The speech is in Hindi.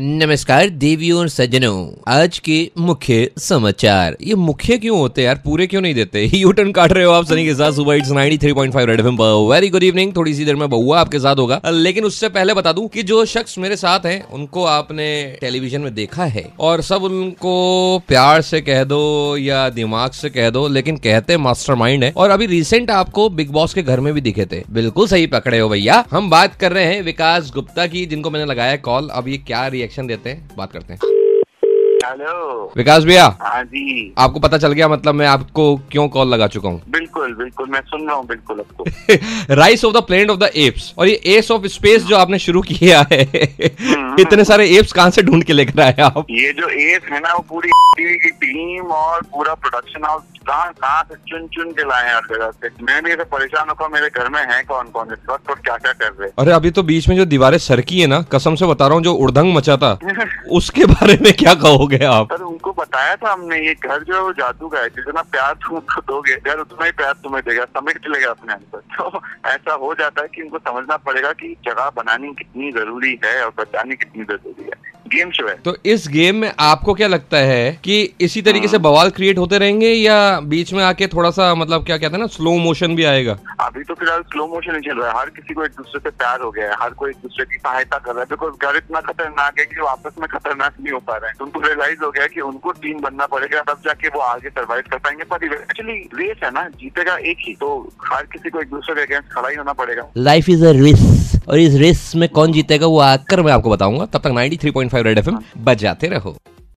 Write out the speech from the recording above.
नमस्कार देवियों और सज्जनों, आज के मुख्य समाचार। ये मुख्य क्यों होते यार? पूरे क्यों नहीं देते? यू टर्न काट रहे हो आप सनी के साथ सुबह इट्स 93.5 रेड एफएम पर। वेरी गुड इवनिंग थोड़ी सी देर में बहुआ आपके साथ होगा। लेकिन उससे पहले बता दूँ कि जो शख्स मेरे साथ हैं, उनको आपने टेलीविज़न में देखा है। और सब उनको प्यार से कह दो या दिमाग से कह दो, लेकिन कहते मास्टर है। और अभी रिसेंट आपको बिग बॉस के घर में भी दिखे थे। बिल्कुल सही पकड़े हो भैया। हम बात कर रहे हैं विकास गुप्ता की, जिनको मैंने लगाया कॉल अब ये क्या रिएक्शन देते हैं बात करते हैं। हेलो विकास भैया हाँ जी। आपको पता चल गया मतलब मैं आपको क्यों कॉल लगा चुका हूँ? बिल्कुल बिल्कुल मैं सुन रहा हूँ बिल्कुल आपको rise of the planet of the apes और ये एस ऑफ़ स्पेस जो आपने शुरू किया है इतने सारे एप्स कहाँ से ढूंढ के लेकर आए आप? ये जो एस है ना वो पूरी टीवी की टीम और पूरा प्रोडक्शन हाउस कहाँ कहाँ से चुन चुन के लाए हर जगह से? मैं भी परेशान होकर मेरे घर में है कौन कौन इस वक्त और क्या क्या कर रहे अरे अभी तो बीच में जो दीवारें सरकी है ना कसम से बता रहा हूँ जो उड़दंग मचा था उसके बारे में क्या कहोगे आप? उनको बताया था हमने, ये घर जो है वो जादू का है, जितना प्यार तुम उसको दोगे, घर उतना ही प्यार तुम्हें देगा समेट लेगा अपने अंदर। तो ऐसा हो जाता है कि उनको समझना पड़ेगा कि जगह बनानी कितनी ज़रूरी है और बचानी कितनी ज़रूरी है। गेम शो है। तो इस गेम में आपको क्या लगता है कि इसी तरीके से बवाल क्रिएट होते रहेंगे या बीच में आके थोड़ा सा मतलब क्या कहते हैं ना स्लो मोशन भी आएगा? अभी तो फ़िलहाल स्लो मोशन ही चल रहा है। हर किसी को एक दूसरे से प्यार हो गया है। हर कोई एक दूसरे की सहायता कर रहा है। बिकॉज़ घर इतना खतरनाक है कि वो आपस में खतरनाक नहीं हो पा रहे हैं। उनको रियलाइज़ हो गया की उनको टीम बनना पड़ेगा तब जाके वो आगे सर्वाइव कर पाएँगे। पर एक्चुअली रेस है ना जीतेगा एक ही। तो हर किसी को एक दूसरे के अगेंस्ट खड़ा ही होना पड़ेगा। लाइफ इज़ अ रेस और इस रेस में कौन जीतेगा वो आकर मैं आपको बताऊँगा। तब तक 93.5 रेड एफएम बजाते रहो।